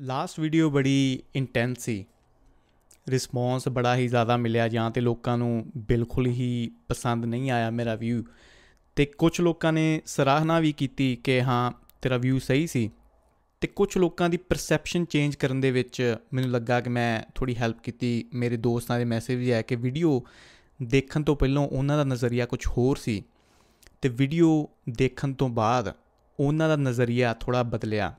Last video ਬੜੀ intense ਸੀ। Response ਬੜਾ ਹੀ ਜ਼ਿਆਦਾ ਮਿਲਿਆ, ਜਾਂ ਤੇ ਲੋਕਾਂ ਨੂੰ ਬਿਲਕੁਲ ਹੀ ਪਸੰਦ ਨਹੀਂ ਆਇਆ ਮੇਰਾ ਵਿਊ ਤੇ ਕੁਝ ਲੋਕਾਂ ਨੇ ਸਰਾਹਨਾ ਵੀ ਕੀਤੀ ਕਿ ਹਾਂ, ਤੇਰਾ ਵਿਊ ਸਹੀ ਸੀ। ਤੇ ਕੁਝ ਲੋਕਾਂ ਦੀ ਪਰਸੈਪਸ਼ਨ ਚੇਂਜ ਕਰਨ ਦੇ ਵਿੱਚ ਮੈਨੂੰ ਲੱਗਾ ਕਿ ਮੈਂ ਥੋੜੀ ਹੈਲਪ ਕੀਤੀ। ਮੇਰੇ ਦੋਸਤਾਂ ਦੇ ਮੈਸੇਜ ਵੀ ਆਇਆ ਕਿ ਵੀਡੀਓ ਦੇਖਣ ਤੋਂ ਪਹਿਲਾਂ ਉਹਨਾਂ ਦਾ ਨਜ਼ਰੀਆ ਕੁਝ ਹੋਰ ਸੀ। ਤੇ ਵੀਡੀਓ ਦੇਖਣ ਤੋਂ ਬਾਅਦ ਉਹਨਾਂ ਦਾ ਨਜ਼ਰੀਆ ਥੋੜਾ ਬਦਲਿਆ।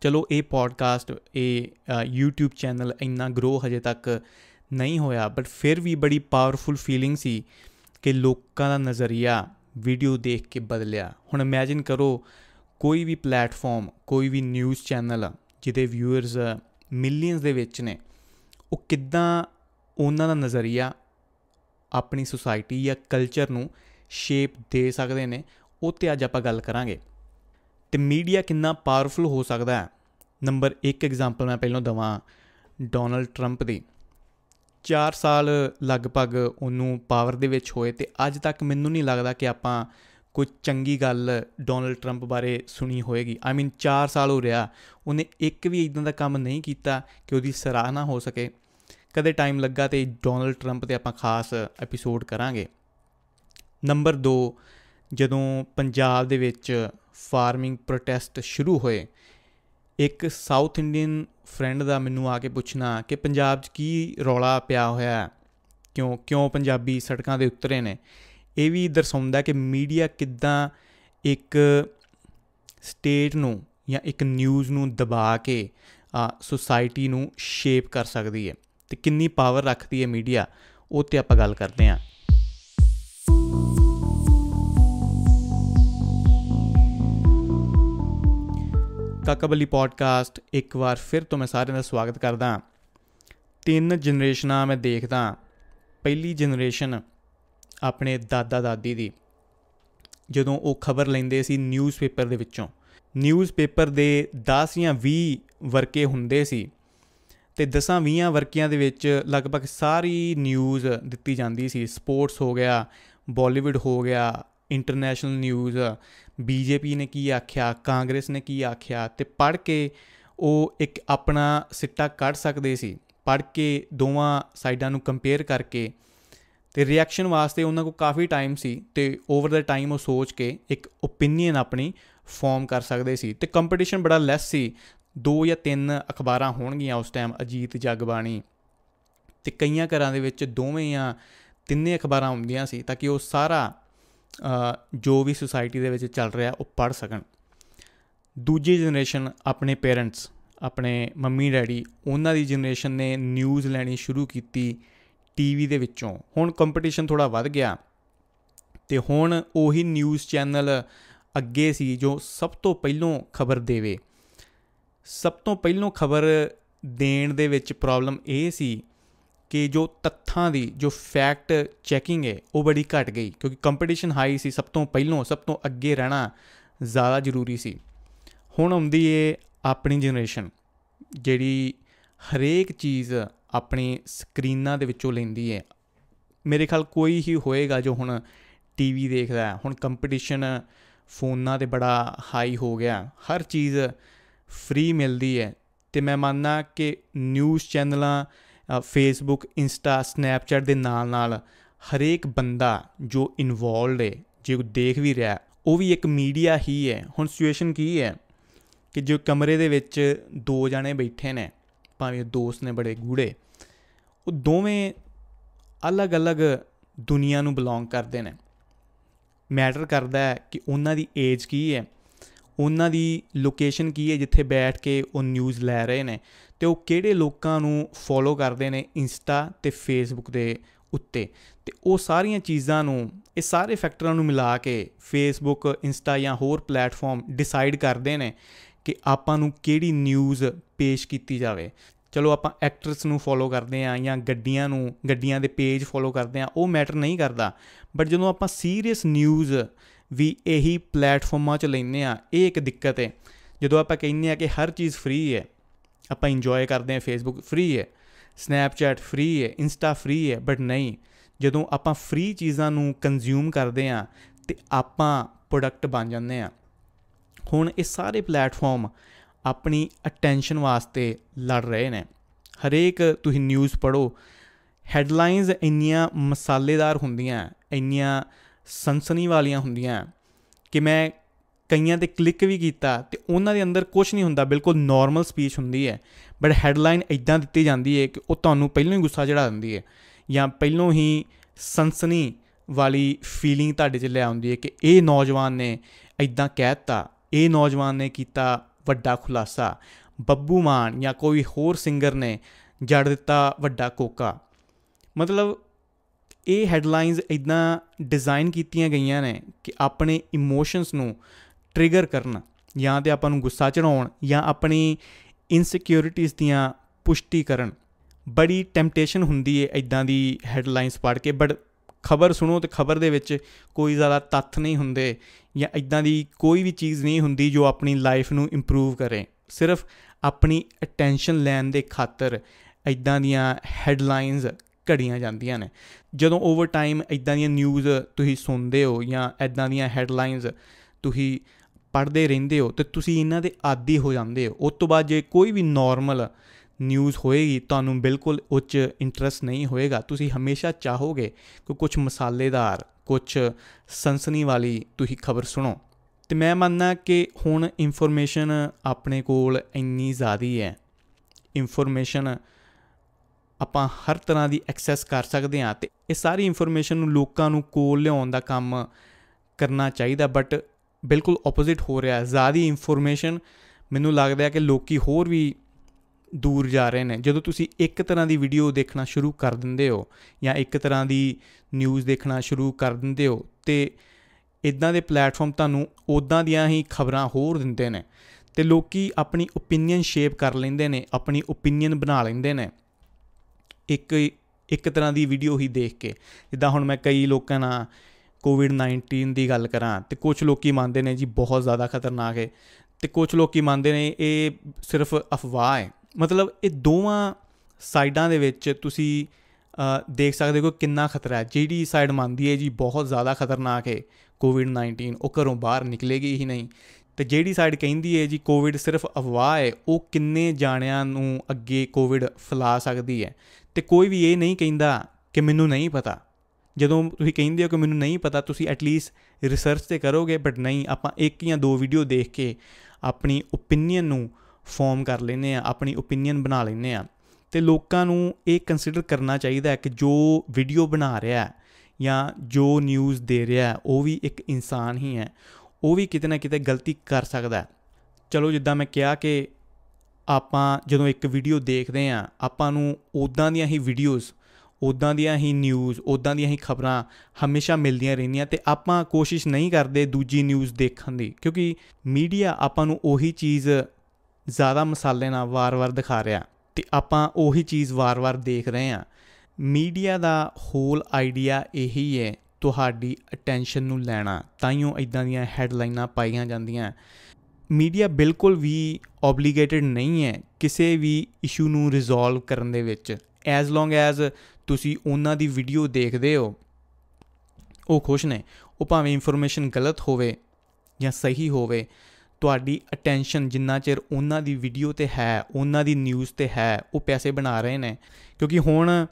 ਚਲੋ ਇਹ ਪੋਡਕਾਸਟ ਇਹ YouTube ਚੈਨਲ ਇੰਨਾ ਗਰੋ ਹਜੇ ਤੱਕ ਨਹੀਂ ਹੋਇਆ ਬਟ ਫਿਰ ਵੀ ਬੜੀ ਪਾਵਰਫੁਲ ਫੀਲਿੰਗ ਸੀ ਕਿ ਲੋਕਾਂ ਦਾ ਨਜ਼ਰੀਆ ਵੀਡੀਓ ਦੇਖ ਕੇ ਬਦਲਿਆ। ਹੁਣ ਇਮੇਜਿਨ ਕਰੋ, ਕੋਈ ਵੀ ਪਲੇਟਫਾਰਮ ਕੋਈ ਵੀ ਨਿਊਜ਼ ਚੈਨਲ ਜਿਹਦੇ ਵਿਊਅਰਸ ਮਿਲੀਅਨਸ ਦੇ ਵਿੱਚ ਨੇ, ਉਹ ਕਿੱਦਾਂ ਉਹਨਾਂ ਦਾ ਨਜ਼ਰੀਆ ਆਪਣੀ ਸੁਸਾਇਟੀ ਜਾਂ ਕਲਚਰ ਨੂੰ ਸ਼ੇਪ ਦੇ ਸਕਦੇ ਨੇ, ਉਹ ਤੇ ਅੱਜ ਆਪਾਂ ਗੱਲ ਕਰਾਂਗੇ। ਤੇ ਮੀਡੀਆ ਕਿੰਨਾ ਪਾਵਰਫੁਲ ਹੋ ਸਕਦਾ ਹੈ? ਨੰਬਰ 1 ਐਗਜ਼ਾਮਪਲ ਮੈਂ ਪਹਿਲਾਂ ਦਵਾਂ ਡੋਨਲਡ 트ੰਪ ਦੀ। 4 ਸਾਲ ਲਗਭਗ ਉਹਨੂੰ ਪਾਵਰ ਦੇ ਵਿੱਚ ਹੋਏ ਤੇ ਅੱਜ ਤੱਕ ਮੈਨੂੰ ਨਹੀਂ ਲੱਗਦਾ ਕਿ ਆਪਾਂ ਕੋਈ ਚੰਗੀ ਗੱਲ ਡੋਨਲਡ 트ੰਪ ਬਾਰੇ ਸੁਣੀ ਹੋਏਗੀ। ਆਈ ਮੀਨ 4 ਸਾਲ ਹੋ ਰਿਹਾ, ਉਹਨੇ ਇੱਕ ਵੀ ਇਦਾਂ ਦਾ ਕੰਮ ਨਹੀਂ ਕੀਤਾ ਕਿ ਉਹਦੀ ਸਰਾਹਨਾ ਹੋ ਸਕੇ। ਕਦੇ ਟਾਈਮ ਲੱਗਾ ਤੇ ਡੋਨਲਡ 트ੰਪ ਤੇ ਆਪਾਂ ਖਾਸ ਐਪੀਸੋਡ ਕਰਾਂਗੇ। ਨੰਬਰ 2 ਜਦੋਂ ਪੰਜਾਬ ਦੇ ਵਿੱਚ ਫਾਰਮਿੰਗ ਪ੍ਰੋਟੈਸਟ ਸ਼ੁਰੂ ਹੋਏ। ਇੱਕ ਸਾਊਥ ਇੰਡੀਅਨ ਫਰੈਂਡ ਦਾ ਮੈਨੂੰ ਆ ਕੇ ਪੁੱਛਣਾ ਕਿ ਪੰਜਾਬ 'ਚ ਕੀ ਰੌਲਾ ਪਿਆ ਹੋਇਆ ਹੈ? ਕਿਉਂ ਕਿਉਂ ਪੰਜਾਬੀ ਸੜਕਾਂ ਦੇ ਉਤਰੇ ਨੇ? ਇਹ ਵੀ ਦਰਸਾਉਂਦਾ ਕਿ ਮੀਡੀਆ ਕਿੱਦਾਂ ਇੱਕ ਸਟੇਟ ਨੂੰ ਜਾਂ ਇੱਕ ਨਿਊਜ਼ ਨੂੰ ਦਬਾ ਕੇ ਸੋਸਾਇਟੀ ਨੂੰ ਸ਼ੇਪ ਕਰ ਸਕਦੀ ਹੈ। ਤੇ ਕਿੰਨੀ ਪਾਵਰ ਰੱਖਦੀ ਹੈ ਮੀਡੀਆ, ਉਹ ਤੇ ਆਪਾਂ ਗੱਲ ਕਰਦੇ ਹਾਂ। ਕਾਕਾਬਲੀ ਪੋਡਕਾਸਟ ਇੱਕ ਵਾਰ ਫਿਰ ਤੋਂ ਮੈਂ ਸਾਰਿਆਂ ਦਾ ਸਵਾਗਤ ਕਰਦਾ ਤਿੰਨ ਜਨਰੇਸ਼ਨਾਂ ਮੈਂ ਦੇਖਦਾ ਪਹਿਲੀ ਜਨਰੇਸ਼ਨ ਆਪਣੇ ਦਾਦਾ ਦਾਦੀ ਦੀ, ਜਦੋਂ ਉਹ ਖਬਰ ਲੈਂਦੇ ਸੀ ਨਿਊਜ਼ਪੇਪਰ ਦੇ ਵਿੱਚੋਂ। ਨਿਊਜ਼ਪੇਪਰ ਦੇ 10 ਜਾਂ 20 ਵਰਕੇ ਹੁੰਦੇ ਸੀ ਤੇ 10 20 ਵਰਕਿਆਂ ਦੇ ਵਿੱਚ ਲਗਭਗ ਸਾਰੀ ਨਿਊਜ਼ ਦਿੱਤੀ ਜਾਂਦੀ ਸੀ। ਸਪੋਰਟਸ ਹੋ ਗਿਆ, ਬਾਲੀਵੁੱਡ ਹੋ ਗਿਆ, ਇੰਟਰਨੈਸ਼ਨਲ ਨਿਊਜ਼ ਬੀਜੇਪੀ ਨੇ ਕੀ ਆਖਿਆ, ਕਾਂਗਰਸ ਨੇ ਕੀ ਆਖਿਆ ਤੇ ਪੜ੍ਹ ਕੇ ਉਹ ਇੱਕ ਆਪਣਾ ਸਿੱਟਾ ਕੱਢ ਸਕਦੇ ਸੀ। ਪੜ੍ਹ ਕੇ ਦੋਵਾਂ ਸਾਈਡਾਂ ਨੂੰ ਕੰਪੇਅਰ ਕਰਕੇ ਤੇ ਰਿਐਕਸ਼ਨ ਵਾਸਤੇ ਉਹਨਾਂ ਕੋਲ ਕਾਫੀ ਟਾਈਮ ਸੀ ਤੇ ਓਵਰ ਦਾ ਟਾਈਮ ਉਹ ਸੋਚ ਕੇ ਇੱਕ ਓਪੀਨੀਅਨ ਆਪਣੀ ਫਾਰਮ ਕਰ ਸਕਦੇ ਸੀ ਤੇ ਕੰਪੀਟੀਸ਼ਨ ਬੜਾ ਲੈਸ ਸੀ। ਦੋ ਜਾਂ ਤਿੰਨ ਅਖਬਾਰਾਂ ਹੋਣਗੀਆਂ ਉਸ ਟਾਈਮ ਅਜੀਤ ਜਗਬਾਣੀ। ਤੇ ਕਈਆਂ ਘਰਾਂ ਦੇ ਵਿੱਚ ਦੋਵੇਂ ਜਾਂ ਤਿੰਨੇ ਅਖਬਾਰਾਂ ਹੁੰਦੀਆਂ ਸੀ ਤਾਂ ਕਿ ਉਹ ਸਾਰਾ ਜੋ ਵੀ ਸੁਸਾਇਟੀ ਦੇ ਵਿੱਚ ਚੱਲ ਰਿਹਾ, ਉਹ ਪੜ ਸਕਣ। ਦੂਜੀ ਜਨਰੇਸ਼ਨ ਆਪਣੇ ਪੇਰੈਂਟਸ ਆਪਣੇ ਮੰਮੀ, ਡੈਡੀ, ਉਹਨਾਂ ਦੀ ਜਨਰੇਸ਼ਨ ਨੇ ਨਿਊਜ਼ ਲੈਣੀ ਸ਼ੁਰੂ ਕੀਤੀ ਟੀਵੀ ਦੇ ਵਿੱਚੋਂ। ਹੁਣ ਕੰਪੀਟੀਸ਼ਨ ਥੋੜਾ ਵੱਧ ਗਿਆ ਤੇ ਹੁਣ ਉਹੀ ਨਿਊਜ਼ ਚੈਨਲ ਅੱਗੇ ਸੀ ਜੋ ਸਭ ਤੋਂ ਪਹਿਲਾਂ ਖਬਰ ਦੇਵੇ। ਸਭ ਤੋਂ ਪਹਿਲਾਂ ਖਬਰ ਦੇਣ ਦੇ ਵਿੱਚ ਪ੍ਰੋਬਲਮ ਇਹ ਸੀ ਕਿ ਜੋ ਤੱਥਾਂ ਦੀ, ਜੋ ਫੈਕਟ ਚੈਕਿੰਗ ਹੈ, ਉਹ ਬੜੀ ਘਟ ਗਈ। ਕਿਉਂਕਿ ਕੰਪੀਟੀਸ਼ਨ ਹਾਈ ਸੀ, ਸਭ ਤੋਂ ਪਹਿਲਾਂ, ਸਭ ਤੋਂ ਅੱਗੇ ਰਹਿਣਾ ਜ਼ਿਆਦਾ ਜ਼ਰੂਰੀ ਸੀ। ਹੁਣ ਆਉਂਦੀ ਏ ਆਪਣੀ ਜਨਰੇਸ਼ਨ ਜਿਹੜੀ ਹਰੇਕ ਚੀਜ਼ ਆਪਣੀ ਸਕਰੀਨਾਂ ਦੇ ਵਿੱਚੋਂ ਲੈਂਦੀ ਹੈ ਮੇਰੇ ਖਿਆਲ ਕੋਈ ਹੀ ਹੋਏਗਾ ਜੋ ਹੁਣ ਟੀਵੀ ਦੇਖਦਾ ਹੈ। ਹੁਣ ਕੰਪੀਟੀਸ਼ਨ ਫੋਨਾਂ ਤੇ ਬੜਾ ਹਾਈ ਹੋ ਗਿਆ। ਹਰ ਚੀਜ਼ ਫ੍ਰੀ ਮਿਲਦੀ ਹੈ ਤੇ ਮੈਂ ਮੰਨਦਾ ਕਿ ਨਿਊਜ਼ ਚੈਨਲਾਂ ਫੇਸਬੁੱਕ ਇੰਸਟਾ ਸਨੈਪਚੈਟ ਦੇ ਨਾਲ ਨਾਲ ਹਰੇਕ ਬੰਦਾ ਜੋ ਇਨਵੋਲਡ ਹੈ ਜੇ ਦੇਖ ਵੀ ਰਿਹਾ, ਉਹ ਵੀ ਇੱਕ ਮੀਡੀਆ ਹੀ ਹੈ ਹੁਣ ਸਿਚੁਏਸ਼ਨ ਕੀ ਹੈ ਕਿ ਜੋ ਕਮਰੇ ਦੇ ਵਿੱਚ ਦੋ ਜਣੇ ਬੈਠੇ ਨੇ, ਭਾਵੇਂ ਦੋਸਤ ਨੇ ਬੜੇ ਗੂੜੇ ਉਹ ਦੋਵੇਂ ਅਲੱਗ-ਅਲੱਗ ਦੁਨੀਆ ਨੂੰ ਬਿਲੋਂਗ ਕਰਦੇ ਨੇ। ਮੈਟਰ ਕਰਦਾ ਹੈ ਕਿ ਉਹਨਾਂ ਦੀ ਏਜ ਕੀ ਹੈ ਉਹਨਾਂ ਦੀ ਲੋਕੇਸ਼ਨ ਕੀ ਹੈ ਜਿੱਥੇ ਬੈਠ ਕੇ ਉਹ ਨਿਊਜ਼ ਲੈ ਰਹੇ ਨੇ ਤੇ ਉਹ ਕਿਹੜੇ ਲੋਕਾਂ ਨੂੰ ਫੋਲੋ ਕਰਦੇ ਨੇ ਇੰਸਟਾ ਤੇ ਫੇਸਬੁੱਕ ਦੇ ਉੱਤੇ? ਤੇ ਉਹ ਸਾਰੀਆਂ ਚੀਜ਼ਾਂ ਨੂੰ, ਇਹ ਸਾਰੇ ਫੈਕਟਰਾਂ ਨੂੰ ਮਿਲਾ ਕੇ ਫੇਸਬੁੱਕ ਇੰਸਟਾ ਜਾਂ ਹੋਰ ਪਲੇਟਫਾਰਮ ਡਿਸਾਈਡ ਕਰਦੇ ਨੇ ਕਿ ਆਪਾਂ ਨੂੰ ਕਿਹੜੀ ਨਿਊਜ਼ ਪੇਸ਼ ਕੀਤੀ ਜਾਵੇ। ਚਲੋ ਆਪਾਂ ਐਕਟਰਸ ਨੂੰ ਫੋਲੋ ਕਰਦੇ ਆਂ ਜਾਂ ਗੱਡੀਆਂ ਨੂੰ, ਗੱਡੀਆਂ ਦੇ ਪੇਜ ਫੋਲੋ ਕਰਦੇ ਆਂ ਉਹ ਮੈਟਰ ਨਹੀਂ ਕਰਦਾ। ਬਟ ਜਦੋਂ ਆਪਾਂ ਸੀਰੀਅਸ ਨਿਊਜ਼ ਵੀ ਇਹੀ ਪਲੇਟਫਾਰਮਾਂ 'ਚ ਲੈਨੇ ਆ ਇਹ ਇੱਕ ਦਿੱਕਤ ਹੈ। ਜਦੋਂ ਆਪਾਂ ਕਹਿੰਦੇ ਆ ਕਿ ਹਰ ਚੀਜ਼ ਫ੍ਰੀ ਹੈ, ਆਪਾਂ ਇੰਜੋਏ ਕਰਦੇ ਆ ਫੇਸਬੁੱਕ ਫ੍ਰੀ ਹੈ ਸਨੈਪਚੈਟ ਫ੍ਰੀ ਹੈ ਇੰਸਟਾ ਫ੍ਰੀ ਹੈ ਬਟ ਨਹੀਂ। ਜਦੋਂ ਆਪਾਂ ਫ੍ਰੀ ਚੀਜ਼ਾਂ ਨੂੰ ਕੰਜ਼ਿਊਮ ਕਰਦੇ ਆ ਤੇ ਆਪਾਂ ਪ੍ਰੋਡਕਟ ਬਣ ਜਾਂਦੇ ਆ ਹੁਣ ਇਹ ਸਾਰੇ ਪਲੇਟਫਾਰਮ ਆਪਣੀ ਅਟੈਂਸ਼ਨ ਵਾਸਤੇ ਲੜ ਰਹੇ ਨੇ। ਹਰੇਕ ਤੁਸੀਂ ਨਿਊਜ਼ ਪੜੋ ਹੈਡਲਾਈਨਸ ਇੰਨੀਆਂ ਮਸਾਲੇਦਾਰ ਹੁੰਦੀਆਂ, ਇੰਨੀਆਂ ਸਨਸਨੀ ਵਾਲੀਆਂ ਹੁੰਦੀਆਂ ਕਿ ਮੈਂ ਕਈਆਂ ਤੇ ਕਲਿੱਕ ਵੀ ਕੀਤਾ ਤੇ ਉਹਨਾਂ ਦੇ ਅੰਦਰ ਕੁਝ ਨਹੀਂ ਹੁੰਦਾ, ਬਿਲਕੁਲ ਨਾਰਮਲ ਸਪੀਚ ਹੁੰਦੀ ਹੈ। ਬਟ ਹੈਡਲਾਈਨ ਇਦਾਂ ਦਿੱਤੀ ਜਾਂਦੀ ਹੈ ਕਿ ਉਹ ਤੁਹਾਨੂੰ ਪਹਿਲਾਂ ਹੀ ਗੁੱਸਾ ਚੜਾ ਦਿੰਦੀ ਹੈ ਜਾਂ ਪਹਿਲਾਂ ਹੀ ਸਨਸਨੀ ਵਾਲੀ ਫੀਲਿੰਗ ਤੁਹਾਡੇ 'ਚ ਲੈ ਆਉਂਦੀ ਹੈ ਕਿ ਇਹ ਨੌਜਵਾਨ ਨੇ ਇਦਾਂ ਕਹਿਤਾ ਇਹ ਨੌਜਵਾਨ ਨੇ ਕੀਤਾ ਵੱਡਾ ਖੁਲਾਸਾ, ਬੱਬੂ ਮਾਨ ਜਾਂ ਕੋਈ ਹੋਰ ਸਿੰਗਰ ਨੇ ਜੜ ਦਿੱਤਾ ਵੱਡਾ ਕੋਕਾ। ਮਤਲਬ ਇਹ ਹੈਡਲਾਈਨਸ ਇਦਾਂ ਡਿਜ਼ਾਈਨ ਕੀਤੀਆਂ ਗਈਆਂ ਨੇ ਕਿ ਆਪਣੇ ਇਮੋਸ਼ਨਸ ਨੂੰ ਟ੍ਰਿਗਰ ਕਰਨ, ਜਾਂ ਤੇ ਆਪਾਂ ਨੂੰ ਗੁੱਸਾ ਚੜਾਉਣ ਜਾਂ ਆਪਣੀ ਇਨਸਿਕਿਉਰਿਟੀਜ਼ ਦੀਆਂ ਪੁਸ਼ਟੀ ਕਰਨ। ਬੜੀ ਟੈਂਪਟੇਸ਼ਨ ਹੁੰਦੀ ਹੈ ਇਦਾਂ ਦੀ ਹੈਡਲਾਈਨਸ ਪੜ੍ਹ ਕੇ ਬਟ ਖਬਰ ਸੁਣੋ ਤੇ ਖਬਰ ਦੇ ਵਿੱਚ ਕੋਈ ਜ਼ਿਆਦਾ ਤੱਥ ਨਹੀਂ ਹੁੰਦੇ, ਜਾਂ ਇਦਾਂ ਦੀ ਕੋਈ ਵੀ ਚੀਜ਼ ਨਹੀਂ ਹੁੰਦੀ ਜੋ ਆਪਣੀ ਲਾਈਫ ਨੂੰ ਇੰਪਰੂਵ ਕਰੇ। ਸਿਰਫ ਆਪਣੀ ਅਟੈਂਸ਼ਨ ਲੈਣ ਦੇ ਖਾਤਰ ਇਦਾਂ ਦੀਆਂ ਹੈਡਲਾਈਨਸ ਘੜੀਆਂ ਜਾਂਦੀਆਂ ਨੇ। ਜਦੋਂ ਓਵਰ ਟਾਈਮ ਇਦਾਂ ਦੀਆਂ ਨਿਊਜ਼ ਤੁਸੀਂ ਸੁਣਦੇ ਹੋ ਜਾਂ ਇਦਾਂ ਦੀਆਂ ਹੈਡਲਾਈਨਸ ਤੁਸੀਂ ਪੜ੍ਹਦੇ ਰਹਿੰਦੇ ਹੋ ਤੇ ਤੁਸੀਂ ਇਹਨਾਂ ਦੇ ਆਦੀ ਹੋ ਜਾਂਦੇ ਹੋ, ਉਸ ਤੋਂ ਬਾਅਦ ਜੇ ਕੋਈ ਵੀ ਨਾਰਮਲ ਨਿਊਜ਼ ਹੋਏਗੀ, ਤੁਹਾਨੂੰ ਬਿਲਕੁਲ ਉੱਚ ਇੰਟਰਸਟ ਨਹੀਂ ਹੋਏਗਾ। ਤੁਸੀਂ ਹਮੇਸ਼ਾ ਚਾਹੋਗੇ ਕਿ ਕੁਝ ਮਸਾਲੇਦਾਰ ਕੁਝ ਸਨਸਨੀ ਵਾਲੀ ਤੁਸੀਂ ਖਬਰ ਸੁਣੋ। ਤੇ ਮੈਂ ਮੰਨਦਾ ਕਿ ਹੁਣ ਇਨਫੋਰਮੇਸ਼ਨ ਆਪਣੇ ਕੋਲ ਇੰਨੀ ਜ਼ਿਆਦੀ ਹੈ। ਇਨਫੋਰਮੇਸ਼ਨ ਆਪਾਂ ਹਰ ਤਰ੍ਹਾਂ ਦੀ ਐਕਸੈਸ ਕਰ ਸਕਦੇ ਹਾਂ ਤੇ ਇਹ ਸਾਰੀ ਇਨਫੋਰਮੇਸ਼ਨ ਨੂੰ ਲੋਕਾਂ ਨੂੰ ਕੋਲ ਲਿਆਉਣ ਦਾ ਕੰਮ ਕਰਨਾ ਚਾਹੀਦਾ ਬਟ ਬਿਲਕੁਲ ਆਪੋਜ਼ਿਟ ਹੋ ਰਿਹਾ ਹੈ। ਜ਼ਿਆਦੀ ਇਨਫੋਰਮੇਸ਼ਨ ਮੈਨੂੰ ਲੱਗਦਾ ਹੈ ਕਿ ਲੋਕੀ ਹੋਰ ਵੀ ਦੂਰ ਜਾ ਰਹੇ ਨੇ। ਜਦੋਂ ਤੁਸੀਂ ਇੱਕ ਤਰ੍ਹਾਂ ਦੀ ਵੀਡੀਓ ਦੇਖਣਾ ਸ਼ੁਰੂ ਕਰ ਦਿੰਦੇ ਹੋ ਜਾਂ ਇੱਕ ਤਰ੍ਹਾਂ ਦੀ ਨਿਊਜ਼ ਦੇਖਣਾ ਸ਼ੁਰੂ ਕਰ ਦਿੰਦੇ ਹੋ ਤੇ ਇਦਾਂ ਦੇ ਪਲੇਟਫਾਰਮ ਤੁਹਾਨੂੰ ਉਦਾਂ ਦੀਆਂ ਹੀ ਖਬਰਾਂ ਹੋਰ ਦਿੰਦੇ ਨੇ ਤੇ ਲੋਕੀ ਆਪਣੀ ਓਪੀਨੀਅਨ ਸ਼ੇਪ ਕਰ ਲੈਂਦੇ ਨੇ, ਆਪਣੀ ਓਪੀਨੀਅਨ ਬਣਾ ਲੈਂਦੇ ਨੇ। ਇੱਕ ਇੱਕ ਤਰ੍ਹਾਂ ਦੀ ਵੀਡੀਓ ਹੀ ਦੇਖ ਕੇ। ਜਿੱਦਾਂ ਹੁਣ ਮੈਂ ਕਈ ਲੋਕਾਂ ਨਾਲ ਕੋਵਿਡ 19 ਦੀ ਗੱਲ ਕਰਾਂ ਤੇ ਕੁਝ ਲੋਕੀ ਮੰਨਦੇ ਨੇ ਜੀ ਬਹੁਤ ਜ਼ਿਆਦਾ ਖਤਰਨਾਕ ਹੈ ਤੇ ਕੁਝ ਲੋਕੀ ਮੰਨਦੇ ਨੇ ਇਹ ਸਿਰਫ ਅਫਵਾਹ ਹੈ। ਮਤਲਬ ਇਹ ਦੋਵਾਂ ਸਾਈਡਾਂ ਦੇ ਵਿੱਚ ਤੁਸੀਂ ਦੇਖ ਸਕਦੇ ਹੋ ਕਿੰਨਾ ਖਤਰਾ ਹੈ। ਜਿਹੜੀ ਸਾਈਡ ਮੰਨਦੀ ਹੈ ਜੀ ਬਹੁਤ ਜ਼ਿਆਦਾ ਖਤਰਨਾਕ ਹੈ ਕੋਵਿਡ 19 ਉਹ ਘਰੋਂ ਬਾਹਰ ਨਿਕਲੇਗੀ ਹੀ ਨਹੀਂ। ਤੇ ਜਿਹੜੀ ਸਾਈਡ ਕਹਿੰਦੀ ਹੈ ਜੀ ਕੋਵਿਡ ਸਿਰਫ ਅਫਵਾਹ ਹੈ, ਉਹ ਕਿੰਨੇ ਜਾਣਿਆਂ ਨੂੰ ਅੱਗੇ ਕੋਵਿਡ ਫਲਾ ਸਕਦੀ ਹੈ? ਤੇ ਕੋਈ ਵੀ ਇਹ ਨਹੀਂ ਕਹਿੰਦਾ ਕਿ ਮੈਨੂੰ ਨਹੀਂ ਪਤਾ। ਜਦੋਂ ਤੁਸੀਂ ਕਹਿੰਦੇ ਹੋ ਕਿ ਮੈਨੂੰ ਨਹੀਂ ਪਤਾ, ਤੁਸੀਂ ਐਟਲੀਸਟ ਰਿਸਰਚ ਤੇ ਕਰੋਗੇ ਬਟ ਨਹੀਂ, ਆਪਾਂ ਇੱਕ ਜਾਂ ਦੋ ਵੀਡੀਓ ਦੇਖ ਕੇ ਆਪਣੀ ਓਪੀਨੀਅਨ ਨੂੰ ਫਾਰਮ ਕਰ ਲੈਨੇ ਆ ਆਪਣੀ ਓਪੀਨੀਅਨ ਬਣਾ ਲੈਨੇ ਆ ਤੇ ਲੋਕਾਂ ਨੂੰ ਇਹ ਕੰਸੀਡਰ ਕਰਨਾ ਚਾਹੀਦਾ ਹੈ ਕਿ ਜੋ ਵੀਡੀਓ ਬਣਾ ਰਿਹਾ ਹੈ ਜਾਂ ਜੋ ਨਿਊਜ਼ ਦੇ ਰਿਹਾ ਹੈ, ਉਹ ਵੀ ਇੱਕ ਇਨਸਾਨ ਹੀ ਹੈ। ਉਹ ਵੀ ਕਿਤੇ ਨਾ ਕਿਤੇ ਗਲਤੀ ਕਰ ਸਕਦਾ ਹੈ। ਚਲੋ, ਜਿੱਦਾਂ ਮੈਂ ਕਿਹਾ ਕਿ ਆਪਾਂ ਜਦੋਂ ਇੱਕ ਵੀਡੀਓ ਦੇਖਦੇ ਆ ਆਪਾਂ ਨੂੰ ਉਦਾਂ ਦੀਆਂ ਹੀ ਵੀਡੀਓਜ਼ ਉਦਾਂ ਦੀਆਂ ਹੀ ਨਿਊਜ਼ ਉਦਾਂ ਦੀਆਂ ਹੀ ਖਬਰਾਂ ਹਮੇਸ਼ਾ ਮਿਲਦੀਆਂ ਰਹਿੰਦੀਆਂ ਤੇ ਆਪਾਂ ਕੋਸ਼ਿਸ਼ ਨਹੀਂ ਕਰਦੇ ਦੂਜੀ ਨਿਊਜ਼ ਦੇਖਣ ਦੀ, ਕਿਉਂਕਿ ਮੀਡੀਆ ਆਪਾਂ ਨੂੰ ਉਹੀ ਚੀਜ਼ ਜ਼ਿਆਦਾ ਮਸਾਲੇ ਨਾਲ ਵਾਰ-ਵਾਰ ਦਿਖਾ ਰਿਹਾ ਤੇ ਆਪਾਂ ਉਹੀ ਚੀਜ਼ ਵਾਰ-ਵਾਰ ਦੇਖ ਰਹੇ ਆ ਮੀਡੀਆ ਦਾ ਹੋਲ ਆਈਡੀਆ ਇਹੀ ਹੈ ਤੁਹਾਡੀ ਅਟੈਂਸ਼ਨ ਨੂੰ ਲੈਣਾ ਤਾਈਓ ਇਦਾਂ ਦੀਆਂ ਹੈਡਲਾਈਨਾਂ ਪਾਈਆਂ ਜਾਂਦੀਆਂ। ਮੀਡੀਆ ਬਿਲਕੁਲ ਵੀ ਆਬਲੀਗੇਟਿਡ ਨਹੀਂ ਹੈ ਕਿਸੇ ਵੀ ਇਸ਼ੂ ਨੂੰ ਰਿਜ਼ੋਲਵ ਕਰਨ ਦੇ ਵਿੱਚ। ਐਜ਼ ਲੌਂਗ ਐਜ਼ ਤੁਸੀਂ ਉਹਨਾਂ ਦੀ ਵੀਡੀਓ ਦੇਖਦੇ ਹੋ, ਉਹ ਖੁਸ਼ ਨੇ। ਉਹ ਭਾਵੇਂ ਇਨਫੋਰਮੇਸ਼ਨ ਗਲਤ ਹੋਵੇ ਜਾਂ ਸਹੀ ਹੋਵੇ, ਤੁਹਾਡੀ ਅਟੈਂਸ਼ਨ ਜਿੰਨਾ ਚਿਰ ਉਹਨਾਂ ਦੀ ਵੀਡੀਓ ਤੇ ਹੈ, ਉਹਨਾਂ ਦੀ ਨਿਊਜ਼ ਤੇ ਹੈ, ਉਹ ਪੈਸੇ ਬਣਾ ਰਹੇ ਨੇ। ਕਿਉਂਕਿ ਹੁਣ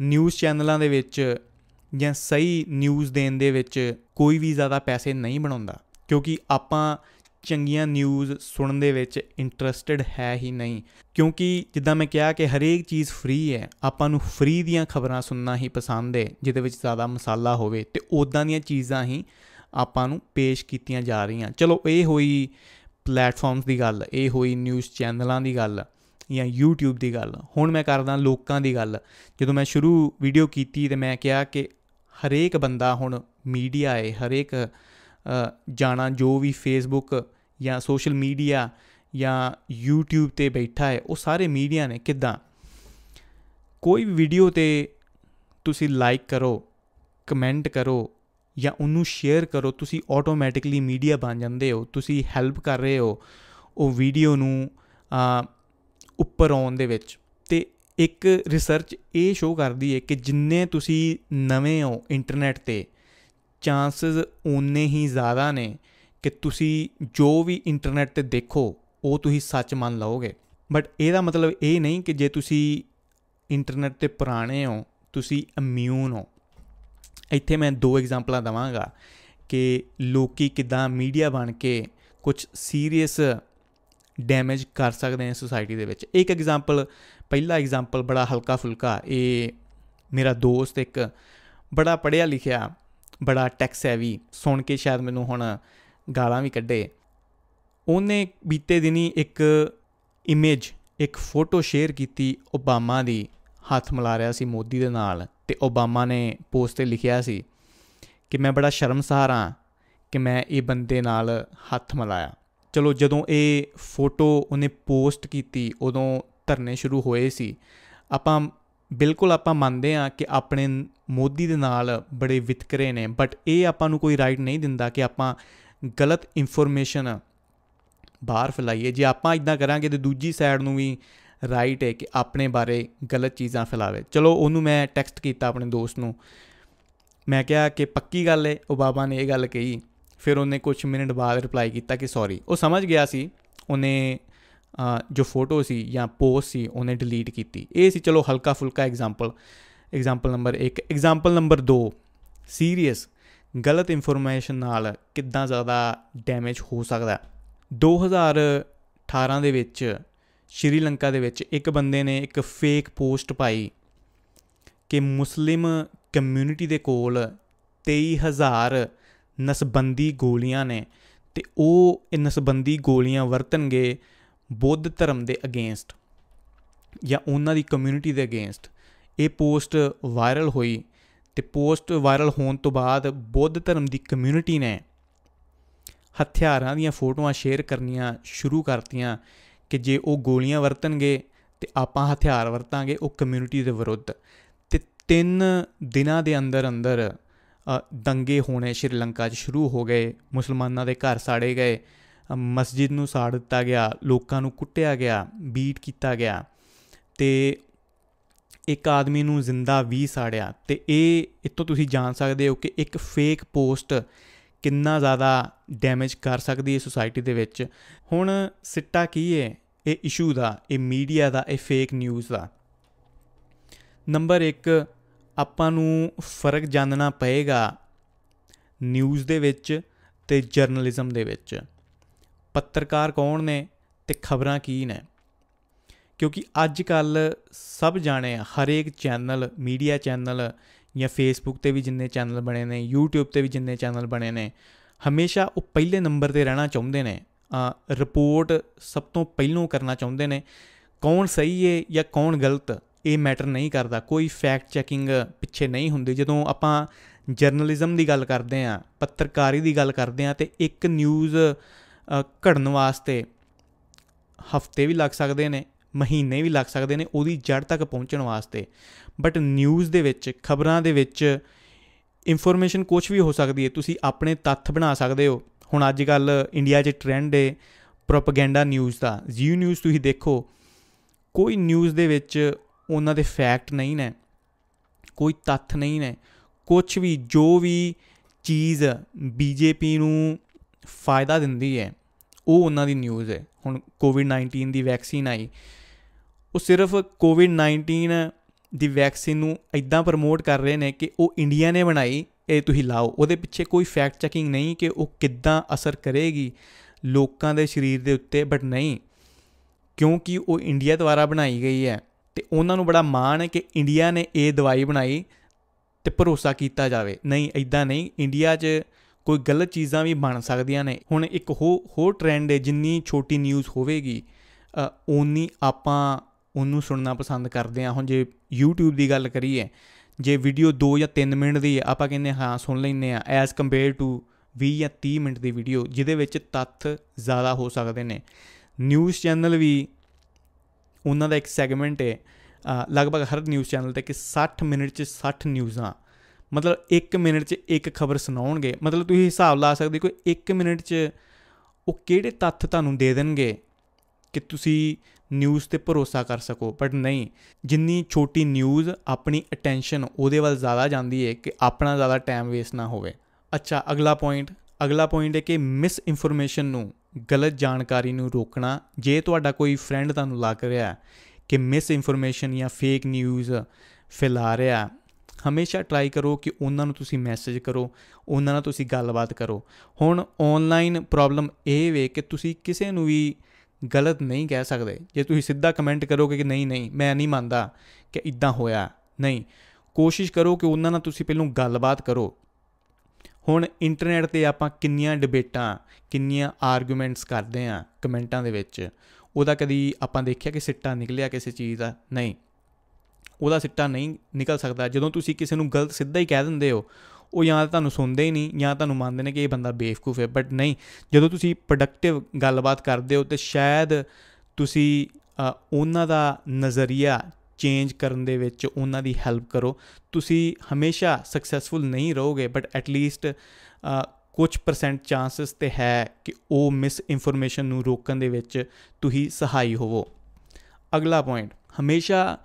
ਨਿਊਜ਼ ਚੈਨਲਾਂ ਦੇ ਵਿੱਚ ਜਾਂ ਸਹੀ ਨਿਊਜ਼ ਦੇਣ ਦੇ ਵਿੱਚ ਕੋਈ ਵੀ ਜ਼ਿਆਦਾ ਪੈਸੇ ਨਹੀਂ ਬਣਾਉਂਦਾ, ਕਿਉਂਕਿ ਆਪਾਂ ਚੰਗੀਆਂ ਨਿਊਜ਼ ਸੁਣਨ ਦੇ ਵਿੱਚ ਇੰਟਰਸਟਿਡ ਹੈ ਹੀ ਨਹੀਂ। ਕਿਉਂਕਿ ਜਿੱਦਾਂ ਮੈਂ ਕਿਹਾ ਕਿ ਹਰੇਕ ਚੀਜ਼ ਫ੍ਰੀ ਹੈ, ਆਪਾਂ ਨੂੰ ਫ੍ਰੀ ਦੀਆਂ ਖਬਰਾਂ ਸੁਣਨਾ ਹੀ ਪਸੰਦ ਹੈ, ਜਿਹਦੇ ਵਿੱਚ ਜ਼ਿਆਦਾ ਮਸਾਲਾ ਹੋਵੇ ਤੇ ਉਦਾਂ ਦੀਆਂ ਚੀਜ਼ਾਂ ਹੀ ਆਪਾਂ ਨੂੰ ਪੇਸ਼ ਕੀਤੀਆਂ ਜਾ ਰਹੀਆਂ। ਚਲੋ, ਇਹ ਹੋਈ ਪਲੇਟਫਾਰਮਸ ਦੀ ਗੱਲ, ਇਹ ਹੋਈ ਨਿਊਜ਼ ਚੈਨਲਾਂ ਦੀ ਗੱਲ ਜਾਂ YouTube ਦੀ ਗੱਲ। ਹੁਣ ਮੈਂ ਕਰਦਾ ਲੋਕਾਂ ਦੀ ਗੱਲ। ਜਦੋਂ ਮੈਂ ਸ਼ੁਰੂ ਵੀਡੀਓ ਕੀਤੀ ਤੇ ਮੈਂ ਕਿਹਾ ਕਿ ਹਰੇਕ ਬੰਦਾ ਹੁਣ ਮੀਡੀਆ ਹੈ ਹਰੇਕ ਜਾਣਾ ਜੋ ਵੀ ਫੇਸਬੁੱਕ ਜਾਂ ਸੋਸ਼ਲ ਮੀਡੀਆ ਜਾਂ YouTube ਤੇ ਬੈਠਾ ਹੈ ਉਹ ਸਾਰੇ ਮੀਡੀਆ ਨੇ, ਕਿਦਾਂ? ਕੋਈ ਵੀ ਵੀਡੀਓ ਤੇ ਤੁਸੀਂ ਲਾਈਕ ਕਰੋ ਕਮੈਂਟ ਕਰੋ ਜਾਂ ਉਹਨੂੰ ਸ਼ੇਅਰ ਕਰੋ, ਤੁਸੀਂ ਆਟੋਮੈਟਿਕਲੀ ਮੀਡੀਆ ਬਣ ਜਾਂਦੇ ਹੋ, ਤੁਸੀਂ ਹੈਲਪ ਕਰ ਰਹੇ ਹੋ ਉਹ ਵੀਡੀਓ ਨੂੰ ਉੱਪਰ ਆਉਣ ਦੇ ਵਿੱਚ। ਤੇ ਇੱਕ ਰਿਸਰਚ ਇਹ ਸ਼ੋ ਕਰਦੀ ਹੈ ਕਿ ਜਿੰਨੇ ਤੁਸੀਂ ਨਵੇਂ ਹੋ ਇੰਟਰਨੈਟ ਤੇ ਚਾਂਸਸ ਉਨੇ ਹੀ ਜ਼ਿਆਦਾ ਨੇ ਕਿ ਤੁਸੀਂ ਜੋ ਵੀ ਇੰਟਰਨੈਟ ਤੇ ਦੇਖੋ, ਉਹ ਤੁਸੀਂ ਸੱਚ ਮੰਨ ਲਓਗੇ। ਬਟ ਇਹਦਾ ਮਤਲਬ ਇਹ ਨਹੀਂ ਕਿ ਜੇ ਤੁਸੀਂ ਇੰਟਰਨੈਟ ਤੇ ਪੁਰਾਣੇ ਹੋ, ਤੁਸੀਂ ਇਮਿਊਨ ਹੋ। ਇੱਥੇ ਮੈਂ ਦੋ ਐਗਜ਼ਾਮਪਲਾਂ ਦਵਾਂਗਾ ਕਿ ਲੋਕੀ ਕਿਦਾਂ ਮੀਡੀਆ ਬਣ ਕੇ ਕੁਝ ਸੀਰੀਅਸ ਡੈਮੇਜ ਕਰ ਸਕਦੇ ਨੇ ਸੋਸਾਇਟੀ ਦੇ ਵਿੱਚ। ਇੱਕ ਐਗਜ਼ਾਮਪਲ ਪਹਿਲਾ ਐਗਜ਼ਾਮਪਲ ਬੜਾ ਹਲਕਾ ਫੁਲਕਾ ਇਹ ਮੇਰਾ ਦੋਸਤ ਇੱਕ ਬੜਾ ਪੜਿਆ ਲਿਖਿਆ, ਬੜਾ ਟੈਕਸ ਹੈਵੀ ਸੁਣ ਕੇ ਸ਼ਾਇਦ ਮੈਨੂੰ ਹੁਣ ਗਾਲਾਂ ਵੀ ਕੱਢੇ। ਉਹਨੇ ਬੀਤੇ ਦਿਨੀ ਇੱਕ ਇਮੇਜ ਇੱਕ ਫੋਟੋ ਸ਼ੇਅਰ ਕੀਤੀ ਓਬਾਮਾ ਦੀ, ਹੱਥ ਮਿਲਾ ਰਿਹਾ ਸੀ ਮੋਦੀ ਦੇ ਨਾਲ ਤੇ ਓਬਾਮਾ ਨੇ ਪੋਸਟ ਤੇ ਲਿਖਿਆ ਸੀ ਕਿ ਮੈਂ ਬੜਾ ਸ਼ਰਮਸਾਰ ਹਾਂ ਕਿ ਮੈਂ ਇਹ ਬੰਦੇ ਨਾਲ ਹੱਥ ਮਿਲਾਇਆ। ਚਲੋ ਜਦੋਂ ਇਹ ਫੋਟੋ ਉਹਨੇ ਪੋਸਟ ਕੀਤੀ, ਉਦੋਂ ਧਰਨੇ ਸ਼ੁਰੂ ਹੋਏ ਸੀ। ਆਪਾਂ ਬਿਲਕੁਲ ਆਪਾਂ ਮੰਨਦੇ ਹਾਂ ਕਿ ਆਪਣੇ ਮੋਦੀ ਦੇ ਨਾਲ ਬੜੇ ਵਿਤਕਰੇ ਨੇ ਬਟ ਇਹ ਆਪਾਂ ਨੂੰ ਕੋਈ ਰਾਈਟ ਨਹੀਂ ਦਿੰਦਾ ਕਿ ਆਪਾਂ ਗਲਤ ਇਨਫੋਰਮੇਸ਼ਨ ਬਾਹਰ ਫੈਲਾਈਏ। ਜੇ ਆਪਾਂ ਇਦਾਂ ਕਰਾਂਗੇ ਤੇ ਦੂਜੀ ਸਾਈਡ ਨੂੰ ਵੀ ਰਾਈਟ ਹੈ ਕਿ ਆਪਣੇ ਬਾਰੇ ਗਲਤ ਚੀਜ਼ਾਂ ਫੈਲਾਵੇ। ਚਲੋ, ਉਹਨੂੰ ਮੈਂ ਟੈਕਸਟ ਕੀਤਾ ਆਪਣੇ ਦੋਸਤ ਨੂੰ। ਮੈਂ ਕਿਹਾ ਕਿ ਪੱਕੀ ਗੱਲ ਹੈ ਉਹ ਬਾਬਾ ਨੇ ਇਹ ਗੱਲ ਕਹੀ। ਫਿਰ ਉਹਨੇ ਕੁਝ ਮਿੰਟ ਬਾਅਦ ਰਿਪਲਾਈ ਕੀਤਾ ਕਿ ਸੌਰੀ ਉਹ ਸਮਝ ਗਿਆ ਸੀ, ਉਹਨੇ ਜੋ ਫੋਟੋ ਸੀ ਜਾਂ ਪੋਸਟ ਸੀ, ਉਹਨੇ ਡਿਲੀਟ ਕੀਤੀ। ਇਹ ਸੀ, ਚਲੋ ਹਲਕਾ ਫੁਲਕਾ example example number 1 example number 2 serious ਗਲਤ ਇਨਫੋਰਮੇਸ਼ਨ ਨਾਲ ਕਿੰਨਾ ਜ਼ਿਆਦਾ ਡੈਮੇਜ ਹੋ ਸਕਦਾ 2018 ਦੇ ਵਿੱਚ, ਸ਼੍ਰੀਲੰਕਾ ਦੇ ਵਿੱਚ ਇੱਕ ਬੰਦੇ ਨੇ ਇੱਕ ਫੇਕ ਪੋਸਟ ਪਾਈ ਕਿ ਮੁਸਲਿਮ ਕਮਿਊਨਿਟੀ ਦੇ ਕੋਲ 23000 ਨਸਬੰਦੀ ਗੋਲੀਆਂ ਨੇ ਤੇ ਉਹ ਇਹ ਨਸਬੰਦੀ ਗੋਲੀਆਂ ਵਰਤਣਗੇ ਬੁੱਧ ਧਰਮ ਦੇ ਅਗੇਂਸਟ ਜਾਂ ਉਹਨਾਂ ਦੀ ਕਮਿਊਨਿਟੀ ਦੇ ਅਗੇਂਸਟ ਇਹ ਪੋਸਟ ਵਾਇਰਲ ਹੋਈ ਤੇ ਪੋਸਟ ਵਾਇਰਲ ਹੋਣ ਤੋਂ ਬਾਅਦ ਬੁੱਧ ਧਰਮ ਦੀ ਕਮਿਊਨਿਟੀ ਨੇ ਹਥਿਆਰਾਂ ਦੀਆਂ ਫੋਟੋਆਂ ਸ਼ੇਅਰ ਕਰਨੀਆਂ ਸ਼ੁਰੂ ਕਰਤੀਆਂ ਕਿ ਜੇ ਉਹ ਗੋਲੀਆਂ ਵਰਤਣਗੇ ਤੇ ਆਪਾਂ ਹਥਿਆਰ ਵਰਤਾਂਗੇ ਉਹ ਕਮਿਊਨਿਟੀ ਦੇ ਵਿਰੁੱਧ। ਤੇ 3 ਦਿਨਾਂ ਦੇ ਅੰਦਰ ਅੰਦਰ ਦੰਗੇ ਹੋਣੇ ਸ਼੍ਰੀਲੰਕਾ 'ਚ ਸ਼ੁਰੂ ਹੋ ਗਏ, ਮੁਸਲਮਾਨਾਂ ਦੇ ਘਰ ਸਾੜੇ ਗਏ ਮਸਜਿਦ ਨੂੰ ਸਾੜ ਦਿੱਤਾ ਗਿਆ, ਲੋਕਾਂ ਨੂੰ ਕੁੱਟਿਆ ਗਿਆ, ਬੀਟ ਕੀਤਾ ਗਿਆ ਤੇ ਇੱਕ ਆਦਮੀ ਨੂੰ ਜ਼ਿੰਦਾ ਵੀ ਸਾੜਿਆ। ਤੇ ਇਹ ਇਤੋਂ ਤੁਸੀਂ ਜਾਣ ਸਕਦੇ ਹੋ ਕਿ ਇੱਕ ਫੇਕ ਪੋਸਟ ਕਿੰਨਾ ਜ਼ਿਆਦਾ ਡੈਮੇਜ ਕਰ ਸਕਦੀ ਹੈ ਸੋਸਾਇਟੀ ਦੇ ਵਿੱਚ। ਹੁਣ ਸਿੱਟਾ ਕੀ ਹੈ ਇਹ ਇਸ਼ੂ ਦਾ, ਇਹ ਮੀਡੀਆ ਦਾ, ਇਹ ਫੇਕ ਨਿਊਜ਼ ਦਾ। ਨੰਬਰ 1 ਆਪਾਂ ਨੂੰ ਫ਼ਰਕ ਜਾਣਨਾ ਪਏਗਾ ਨਿਊਜ਼ ਦੇ ਵਿੱਚ ਤੇ ਜਰਨਲਿਜ਼ਮ ਦੇ ਵਿੱਚ। ਪੱਤਰਕਾਰ ਕੌਣ ਨੇ ਤੇ ਖਬਰਾਂ ਕੀ ਨੇ? ਕਿਉਂਕਿ ਅੱਜ ਕੱਲ ਸਭ ਜਾਣੇ ਹਰੇਕ ਚੈਨਲ, ਮੀਡੀਆ ਚੈਨਲ ਜਾਂ ਫੇਸਬੁੱਕ ਤੇ ਵੀ ਜਿੰਨੇ ਚੈਨਲ ਬਣੇ ਨੇ, YouTube ਤੇ ਵੀ ਜਿੰਨੇ ਚੈਨਲ ਬਣੇ ਨੇ, ਹਮੇਸ਼ਾ ਉਹ ਪਹਿਲੇ ਨੰਬਰ ਤੇ ਰਹਿਣਾ ਚਾਹੁੰਦੇ ਨੇ। ਰਿਪੋਰਟ ਸਭ ਤੋਂ ਪਹਿਲੋਂ ਕਰਨਾ ਚਾਹੁੰਦੇ ਨੇ, ਕੌਣ ਸਹੀ ਹੈ ਜਾਂ ਕੌਣ ਗਲਤ, ਇਹ ਮੈਟਰ ਨਹੀਂ ਕਰਦਾ। ਕੋਈ ਫੈਕਟ ਚੈਕਿੰਗ ਪਿੱਛੇ ਨਹੀਂ ਹੁੰਦੀ। ਜਦੋਂ ਆਪਾਂ ਜਰਨਲਿਜ਼ਮ ਦੀ ਗੱਲ ਕਰਦੇ ਆਂ, ਪੱਤਰਕਾਰੀ ਦੀ ਗੱਲ ਕਰਦੇ ਆਂ, ਤੇ ਇੱਕ ਨਿਊਜ਼ ਘੜਨ ਵਾਸਤੇ ਹਫ਼ਤੇ ਵੀ ਲੱਗ ਸਕਦੇ ਨੇ, ਮਹੀਨੇ ਵੀ ਲੱਗ ਸਕਦੇ ਨੇ ਉਹਦੀ ਜੜ ਤੱਕ ਪਹੁੰਚਣ ਵਾਸਤੇ। ਬਟ ਨਿਊਜ਼ ਦੇ ਵਿੱਚ, ਖਬਰਾਂ ਦੇ ਵਿੱਚ ਇਨਫੋਰਮੇਸ਼ਨ ਕੁਝ ਵੀ ਹੋ ਸਕਦੀ ਹੈ, ਤੁਸੀਂ ਆਪਣੇ ਤੱਥ ਬਣਾ ਸਕਦੇ ਹੋ। ਹੁਣ ਅੱਜ ਕੱਲ ਇੰਡੀਆ 'ਚ ਟ੍ਰੈਂਡ ਹੈ ਪ੍ਰੋਪਗੈਂਡਾ ਨਿਊਜ਼ ਦਾ। ਜੀ ਨਿਊਜ਼ ਤੁਸੀਂ ਦੇਖੋ, ਕੋਈ ਨਿਊਜ਼ ਦੇ ਵਿੱਚ ਉਹਨਾਂ ਦੇ ਫੈਕਟ ਨਹੀਂ ਨੇ, ਕੋਈ ਤੱਥ ਨਹੀਂ ਨੇ। ਕੁਝ ਵੀ, ਜੋ ਵੀ ਚੀਜ਼ ਬੀਜੇਪੀ ਨੂੰ ਫਾਇਦਾ ਦਿੰਦੀ ਹੈ। ਉਹ ਉਹਨਾਂ ਦੀ ਨਿਊਜ਼ ਹੈ। ਹੁਣ ਕੋਵਿਡ-19 ਦੀ ਵੈਕਸੀਨ ਆਈ। ਉਹ ਸਿਰਫ ਕੋਵਿਡ-19 ਦੀ ਵੈਕਸੀਨ ਨੂੰ ਇਦਾਂ ਪ੍ਰਮੋਟ ਕਰ ਰਹੇ ਨੇ ਕਿ ਉਹ ਇੰਡੀਆ ਨੇ ਬਣਾਈ, ਇਹ ਤੁਸੀਂ ਲਾਓ। ਉਹਦੇ ਪਿੱਛੇ ਕੋਈ ਫੈਕਟ ਚੈਕਿੰਗ ਨਹੀਂ ਕਿ ਉਹ ਕਿੱਦਾਂ ਅਸਰ ਕਰੇਗੀ ਲੋਕਾਂ ਦੇ ਸਰੀਰ ਦੇ ਉੱਤੇ ਬਟ ਨਹੀਂ। ਕਿਉਂਕਿ ਉਹ ਇੰਡੀਆ ਦੁਆਰਾ ਬਣਾਈ ਗਈ ਹੈ ਤੇ ਉਹਨਾਂ ਨੂੰ ਬੜਾ ਮਾਣ ਹੈ ਕਿ ਇੰਡੀਆ ਨੇ ਇਹ ਦਵਾਈ ਬਣਾਈ ਤੇ ਭਰੋਸਾ ਕੀਤਾ ਜਾਵੇ। ਨਹੀਂ ਇਦਾਂ ਨਹੀਂ। ਇੰਡੀਆ 'ਚ ਕੋਈ ਗਲਤ ਚੀਜ਼ਾਂ ਵੀ ਬਣ ਸਕਦੀਆਂ ਨੇ। ਹੁਣ ਇੱਕ ਹੋ, ਹੋਰ ਟ੍ਰੈਂਡ ਹੈ, ਜਿੰਨੀ ਛੋਟੀ ਨਿਊਜ਼ ਹੋਵੇਗੀ ਓਨੀ ਆਪਾਂ ਉਹਨੂੰ ਸੁਣਨਾ ਪਸੰਦ ਕਰਦੇ ਆ ਹੁਣ ਜੇ YouTube ਦੀ ਗੱਲ ਕਰੀਏ, ਜੇ ਵੀਡੀਓ 2 ਜਾਂ 3 ਮਿੰਟ ਦੀ ਆਪਾਂ ਕਹਿੰਦੇ ਹਾਂ ਸੁਣ ਲੈਂਦੇ ਆ ਐਸ ਕੰਪੇਅਰ ਟੂ 20 ਜਾਂ 30 ਮਿੰਟ ਦੀ ਵੀਡੀਓ ਜਿਹਦੇ ਵਿੱਚ ਤੱਥ ਜ਼ਿਆਦਾ ਹੋ ਸਕਦੇ ਨੇ। ਨਿਊਜ਼ ਚੈਨਲ ਵੀ ਉਹਨਾਂ ਦਾ ਇੱਕ ਸੈਗਮੈਂਟ ਹੈ। ਲਗਭਗ ਹਰ ਨਿਊਜ਼ ਚੈਨਲ ਤੇ ਕਿ 60 ਮਿੰਟ 'ਚ 60 ਨਿਊਜ਼ਾਂ ਮਤਲਬ 1 ਮਿੰਟ 'ਚ ਇੱਕ ਖਬਰ ਸੁਣਾਉਣਗੇ। ਮਤਲਬ ਤੁਸੀਂ ਹਿਸਾਬ ਲਾ ਸਕਦੇ ਕੋਈ 1 ਮਿੰਟ 'ਚ ਉਹ ਕਿਹੜੇ ਤੱਥ ਤੁਹਾਨੂੰ ਦੇ ਦੇਣਗੇ ਕਿ ਤੁਸੀਂ ਨਿਊਜ਼ ਤੇ ਭਰੋਸਾ ਕਰ ਸਕੋ। ਬਟ ਨਹੀਂ, ਜਿੰਨੀ ਛੋਟੀ ਨਿਊਜ਼ ਆਪਣੀ ਅਟੈਂਸ਼ਨ ਉਹਦੇ ਵੱਲ ਜ਼ਿਆਦਾ ਜਾਂਦੀ ਹੈ ਕਿ ਆਪਣਾ ਜ਼ਿਆਦਾ ਟਾਈਮ ਵੇਸਟ ਨਾ ਹੋਵੇ। ਅੱਛਾ, ਅਗਲਾ ਪੁਆਇੰਟ ਅਗਲਾ ਪੁਆਇੰਟ ਹੈ ਕਿ ਮਿਸ ਇਨਫੋਰਮੇਸ਼ਨ ਨੂੰ, ਗਲਤ ਜਾਣਕਾਰੀ ਨੂੰ ਰੋਕਣਾ, ਜੇ ਤੁਹਾਡਾ ਕੋਈ ਫਰੈਂਡ ਤੁਹਾਨੂੰ ਲੱਗ ਰਿਹਾ ਕਿ ਮਿਸ ਇਨਫੋਰਮੇਸ਼ਨ ਜਾਂ ਫੇਕ ਨਿਊਜ਼ ਫੈਲਾ ਰਿਹਾ ਹਮੇਸ਼ਾ ਟਰਾਈ ਕਰੋ ਕਿ ਉਹਨਾਂ ਨੂੰ ਤੁਸੀਂ ਮੈਸੇਜ ਕਰੋ, ਉਹਨਾਂ ਨਾਲ ਤੁਸੀਂ ਗੱਲਬਾਤ ਕਰੋ। ਹੁਣ ਆਨਲਾਈਨ ਪ੍ਰੋਬਲਮ ਇਹ ਵੇ ਕਿ ਤੁਸੀਂ ਕਿਸੇ ਨੂੰ ਵੀ ਗਲਤ ਨਹੀਂ ਕਹਿ ਸਕਦੇ। ਜੇ ਤੁਸੀਂ ਸਿੱਧਾ ਕਮੈਂਟ ਕਰੋਗੇ ਕਿ ਨਹੀਂ ਨਹੀਂ, ਮੈਂ ਨਹੀਂ ਮੰਨਦਾ ਕਿ ਇਦਾਂ ਹੋਇਆ, ਨਹੀਂ। ਕੋਸ਼ਿਸ਼ ਕਰੋ ਕਿ ਉਹਨਾਂ ਨਾਲ ਤੁਸੀਂ ਪਹਿਲਾਂ ਗੱਲਬਾਤ ਕਰੋ। ਹੁਣ ਇੰਟਰਨੈਟ ਤੇ ਆਪਾਂ ਕਿੰਨੀਆਂ ਡਿਬੇਟਾਂ ਕਿੰਨੀਆਂ ਆਰਗੂਮੈਂਟਸ ਕਰਦੇ ਆ ਕਮੈਂਟਾਂ ਦੇ ਵਿੱਚ। ਉਹਦਾ ਕਦੀ ਆਪਾਂ ਦੇਖਿਆ ਕਿ ਸਿੱਟਾ ਨਿਕਲਿਆ ਕਿਸੇ ਚੀਜ਼ ਦਾ? ਨਹੀਂ। ਉਹਦਾ ਸਿੱਟਾ ਨਹੀਂ ਨਿਕਲ ਸਕਦਾ। ਜਦੋਂ ਤੁਸੀਂ ਕਿਸੇ ਨੂੰ ਗਲਤ ਸਿੱਧਾ ਹੀ ਕਹਿ ਦਿੰਦੇ ਹੋ, ਉਹ ਜਾਂ ਤੁਹਾਨੂੰ ਸੁਣਦੇ ਹੀ ਨਹੀਂ, ਜਾਂ ਤੁਹਾਨੂੰ ਮੰਨਦੇ ਨੇ ਕਿ ਇਹ ਬੰਦਾ ਬੇਵਕੂਫ ਹੈ ਬਟ ਨਹੀਂ। ਜਦੋਂ ਤੁਸੀਂ ਪ੍ਰੋਡਕਟਿਵ ਗੱਲਬਾਤ ਕਰਦੇ ਹੋ, ਤੇ ਸ਼ਾਇਦ ਤੁਸੀਂ ਉਹਨਾਂ ਦਾ ਨਜ਼ਰੀਆ ਚੇਂਜ ਕਰਨ ਦੇ ਵਿੱਚ ਉਹਨਾਂ ਦੀ ਹੈਲਪ ਕਰੋ। ਤੁਸੀਂ ਹਮੇਸ਼ਾ ਸਕਸੈਸਫੁਲ ਨਹੀਂ ਰਹੋਗੇ ਬਟ ਐਟ ਲੀਸਟ ਕੁਝ ਪਰਸੈਂਟ ਚਾਂਸਸ ਤੇ ਹੈ ਕਿ ਉਹ ਮਿਸ ਇਨਫੋਰਮੇਸ਼ਨ ਨੂੰ ਰੋਕਣ ਦੇ ਵਿੱਚ ਤੁਸੀਂ ਸਹਾਈ ਹੋਵੋ। ਅਗਲਾ ਪੁਆਇੰਟ ਹਮੇਸ਼ਾ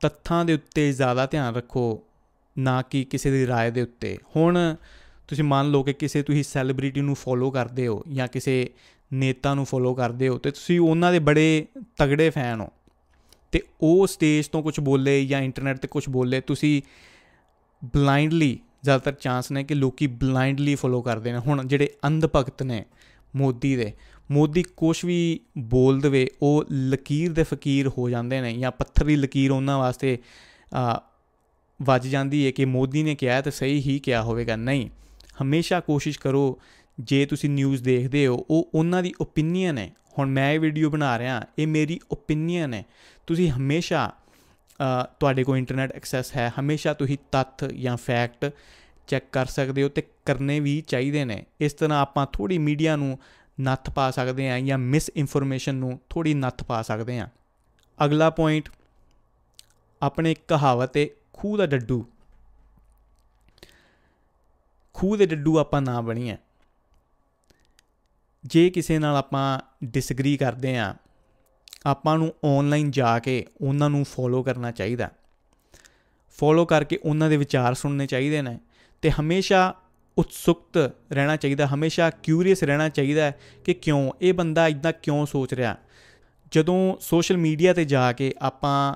ਤੱਥਾਂ ਦੇ ਉੱਤੇ ਜ਼ਿਆਦਾ ਧਿਆਨ ਰੱਖੋ ਨਾ ਕਿ ਕਿਸੇ ਦੀ رائے ਦੇ ਉੱਤੇ ਹੁਣ ਤੁਸੀਂ ਮੰਨ ਲਓ ਕਿ ਕਿਸੇ ਤੁਸੀਂ ਸੈਲੀਬ੍ਰਿਟੀ ਨੂੰ ਫੋਲੋ ਕਰਦੇ ਹੋ ਜਾਂ ਕਿਸੇ ਨੇਤਾ ਨੂੰ ਫੋਲੋ ਕਰਦੇ ਹੋ ਤੇ ਤੁਸੀਂ ਉਹਨਾਂ ਦੇ ਬੜੇ ਤਗੜੇ ਫੈਨ ਹੋ ਤੇ ਉਹ ਸਟੇਜ ਤੋਂ ਕੁਝ ਬੋਲੇ ਜਾਂ ਇੰਟਰਨੈਟ ਤੇ ਕੁਝ ਬੋਲੇ ਤੁਸੀਂ ਬਲਾਈਂਡਲੀ ਜ਼ਿਆਦਾਤਰ ਚਾਂਸ ਨੇ ਕਿ ਲੋਕੀ ਬਲਾਈਂਡਲੀ ਫੋਲੋ ਕਰਦੇ ਨੇ ਹੁਣ ਜਿਹੜੇ ਅੰਧ ਭਗਤ ਨੇ ਮੋਦੀ ਦੇ ਮੋਦੀ ਕੁਝ ਵੀ ਬੋਲ ਦਵੇ, ਉਹ ਲਕੀਰ ਦੇ ਫਕੀਰ ਹੋ ਜਾਂਦੇ ਨੇ ਜਾਂ ਪੱਥਰ ਦੀ ਲਕੀਰ ਉਹਨਾਂ ਵਾਸਤੇ ਵੱਜ ਜਾਂਦੀ ਹੈ ਕਿ ਮੋਦੀ ਨੇ ਕਿਹਾ ਤਾਂ ਸਹੀ ਹੀ ਕਿਹਾ ਹੋਵੇਗਾ। ਨਹੀਂ, ਹਮੇਸ਼ਾ ਕੋਸ਼ਿਸ਼ ਕਰੋ, ਜੇ ਤੁਸੀਂ ਨਿਊਜ਼ ਦੇਖਦੇ ਹੋ, ਉਹ ਉਹਨਾਂ ਦੀ ਓਪੀਨੀਅਨ ਹੈ ਹੁਣ ਮੈਂ ਇਹ ਵੀਡੀਓ ਬਣਾ ਰਿਹਾ, ਇਹ ਮੇਰੀ ਓਪੀਨੀਅਨ ਹੈ ਤੁਸੀਂ ਹਮੇਸ਼ਾ ਤੁਹਾਡੇ ਕੋਲ ਇੰਟਰਨੈਟ ਐਕਸੈਸ ਹੈ, ਹਮੇਸ਼ਾ ਤੁਸੀਂ ਤੱਥ ਜਾਂ ਫੈਕਟ ਚੈੱਕ ਕਰ ਸਕਦੇ ਹੋ ਤੇ ਕਰਨੇ ਵੀ ਚਾਹੀਦੇ ਨੇ। ਇਸ ਤਰ੍ਹਾਂ ਆਪਾਂ ਥੋੜੀ ਮੀਡੀਆ ਨੂੰ ਨੱਥ ਪਾ ਸਕਦੇ ਹਾਂ ਜਾਂ ਮਿਸ ਇਨਫੋਰਮੇਸ਼ਨ ਨੂੰ ਥੋੜੀ ਨੱਥ ਪਾ ਸਕਦੇ ਹਾਂ। ਅਗਲਾ ਪੁਆਇੰਟ ਆਪਣੇ ਕਹਾਵਤ ਹੈ, ਖੂਹ ਦਾ ਡੱਡੂ। ਖੂਹ ਦੇ ਡੱਡੂ ਆਪਾਂ ਨਾ ਬਣੀਏ ਜੇ ਕਿਸੇ ਨਾਲ ਆਪਾਂ ਡਿਸਐਗਰੀ ਕਰਦੇ ਆ ਆਪਾਂ ਨੂੰ ਆਨਲਾਈਨ ਜਾ ਕੇ ਉਹਨਾਂ ਨੂੰ ਫੋਲੋ ਕਰਨਾ ਚਾਹੀਦਾ। ਫੋਲੋ ਕਰਕੇ ਉਹਨਾਂ ਦੇ ਵਿਚਾਰ ਸੁਣਨੇ ਚਾਹੀਦੇ ਨੇ ਤੇ ਹਮੇਸ਼ਾ ਉਤਸੁਕਤ ਰਹਿਣਾ ਚਾਹੀਦਾ, ਹਮੇਸ਼ਾ ਕਿਊਰੀਅਸ ਰਹਿਣਾ ਚਾਹੀਦਾ ਕਿ ਕਿਉਂ, ਇਹ ਬੰਦਾ ਇਦਾਂ ਕਿਉਂ ਸੋਚ ਰਿਹਾ। ਜਦੋਂ ਸੋਸ਼ਲ ਮੀਡੀਆ ਤੇ ਜਾ ਕੇ ਆਪਾਂ